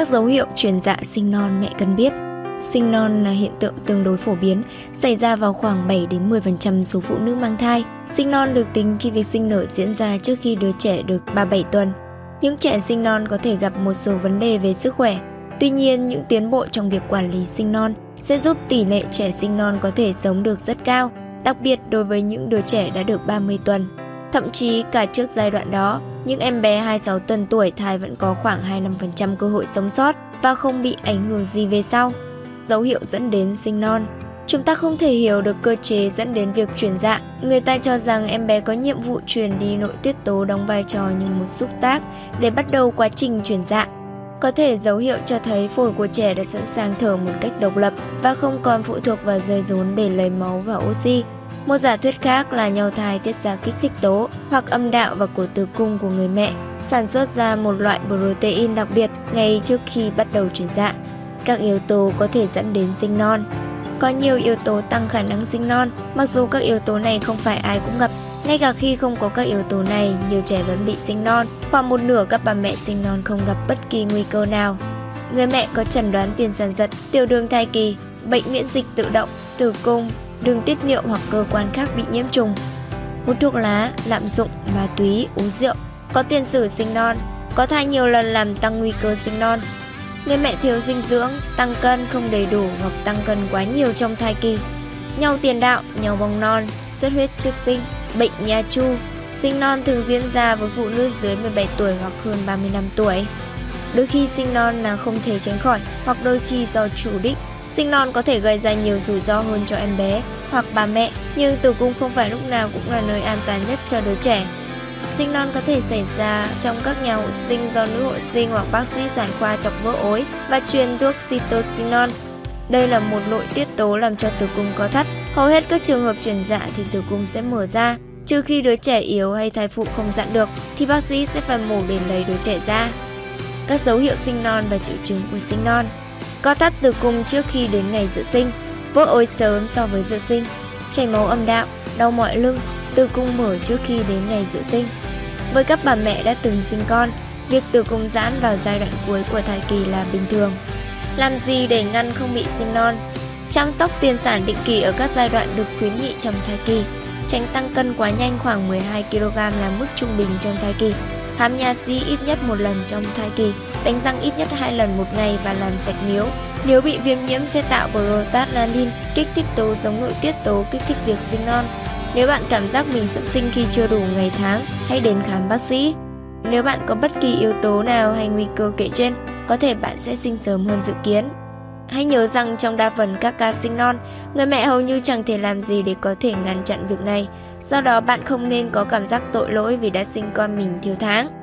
Các dấu hiệu truyền dạ sinh non mẹ cần biết. Sinh non là hiện tượng tương đối phổ biến, xảy ra vào khoảng 7 đến 10% số phụ nữ mang thai. Sinh non được tính khi việc sinh nở diễn ra trước khi đứa trẻ được 37 tuần. Những trẻ sinh non có thể gặp một số vấn đề về sức khỏe. Tuy nhiên, những tiến bộ trong việc quản lý sinh non sẽ giúp tỷ lệ trẻ sinh non có thể sống được rất cao, đặc biệt đối với những đứa trẻ đã được 30 tuần. Thậm chí cả trước giai đoạn đó, những em bé 26 tuần tuổi thai vẫn có khoảng 25% cơ hội sống sót và không bị ảnh hưởng gì về sau. Dấu hiệu dẫn đến sinh non Chúng ta không thể hiểu được cơ chế dẫn đến việc chuyển dạ Người ta cho rằng em bé có nhiệm vụ truyền đi nội tiết tố đóng vai trò như một xúc tác để bắt đầu quá trình chuyển dạ Có thể dấu hiệu cho thấy phổi của trẻ đã sẵn sàng thở một cách độc lập và không còn phụ thuộc vào dây rốn để lấy máu và oxy. Một giả thuyết khác là nhau thai tiết ra kích thích tố hoặc âm đạo và cổ tử cung của người mẹ, sản xuất ra một loại protein đặc biệt ngay trước khi bắt đầu chuyển dạ. Các yếu tố có thể dẫn đến sinh non. Có nhiều yếu tố tăng khả năng sinh non, mặc dù các yếu tố này không phải ai cũng gặp. Ngay cả khi không có các yếu tố này, nhiều trẻ vẫn bị sinh non. Khoảng một nửa các bà mẹ sinh non không gặp bất kỳ nguy cơ nào. Người mẹ có chẩn đoán tiền sản giật, tiểu đường thai kỳ, bệnh miễn dịch tự động, tử cung, đường tiết niệu hoặc cơ quan khác bị nhiễm trùng. Hút thuốc lá, lạm dụng, ma túy, uống rượu, có tiền sử sinh non, có thai nhiều lần làm tăng nguy cơ sinh non. Người mẹ thiếu dinh dưỡng, tăng cân không đầy đủ hoặc tăng cân quá nhiều trong thai kỳ. Nhau tiền đạo, nhau bong non, xuất huyết trước sinh, bệnh nha chu. Sinh non thường diễn ra với phụ nữ dưới 17 tuổi hoặc hơn 35 tuổi. Đôi khi sinh non là không thể tránh khỏi hoặc đôi khi do chủ đích Sinh non có thể gây ra nhiều rủi ro hơn cho em bé hoặc bà mẹ, nhưng tử cung không phải lúc nào cũng là nơi an toàn nhất cho đứa trẻ. Sinh non có thể xảy ra trong các nhà hộ sinh do nữ hộ sinh hoặc bác sĩ sản khoa chọc vỡ ối và truyền thuốc cytosinon. Đây là một nội tiết tố làm cho tử cung có thắt. Hầu hết các trường hợp chuyển dạ thì tử cung sẽ mở ra, trừ khi đứa trẻ yếu hay thai phụ không dặn được thì bác sĩ sẽ phải mổ để lấy đứa trẻ ra. Các dấu hiệu sinh non và triệu chứng của sinh non co thắt tử cung trước khi đến ngày dự sinh, vỡ ối sớm so với dự sinh, chảy máu âm đạo, đau mỏi lưng, tử cung mở trước khi đến ngày dự sinh. Với các bà mẹ đã từng sinh con, việc tử cung giãn vào giai đoạn cuối của thai kỳ là bình thường. Làm gì để ngăn không bị sinh non? Chăm sóc tiền sản định kỳ ở các giai đoạn được khuyến nghị trong thai kỳ. Tránh tăng cân quá nhanh khoảng 12 kg là mức trung bình trong thai kỳ. Khám nha sĩ ít nhất một lần trong thai kỳ, đánh răng ít nhất hai lần một ngày và làm sạch miếu. Nếu bị viêm nhiễm sẽ tạo prostaglandin, kích thích tố giống nội tiết tố kích thích việc sinh non. Nếu bạn cảm giác mình sắp sinh khi chưa đủ ngày tháng, hãy đến khám bác sĩ. Nếu bạn có bất kỳ yếu tố nào hay nguy cơ kể trên, có thể bạn sẽ sinh sớm hơn dự kiến. Hãy nhớ rằng trong đa phần các ca sinh non, người mẹ hầu như chẳng thể làm gì để có thể ngăn chặn việc này. Do đó bạn không nên có cảm giác tội lỗi vì đã sinh con mình thiếu tháng.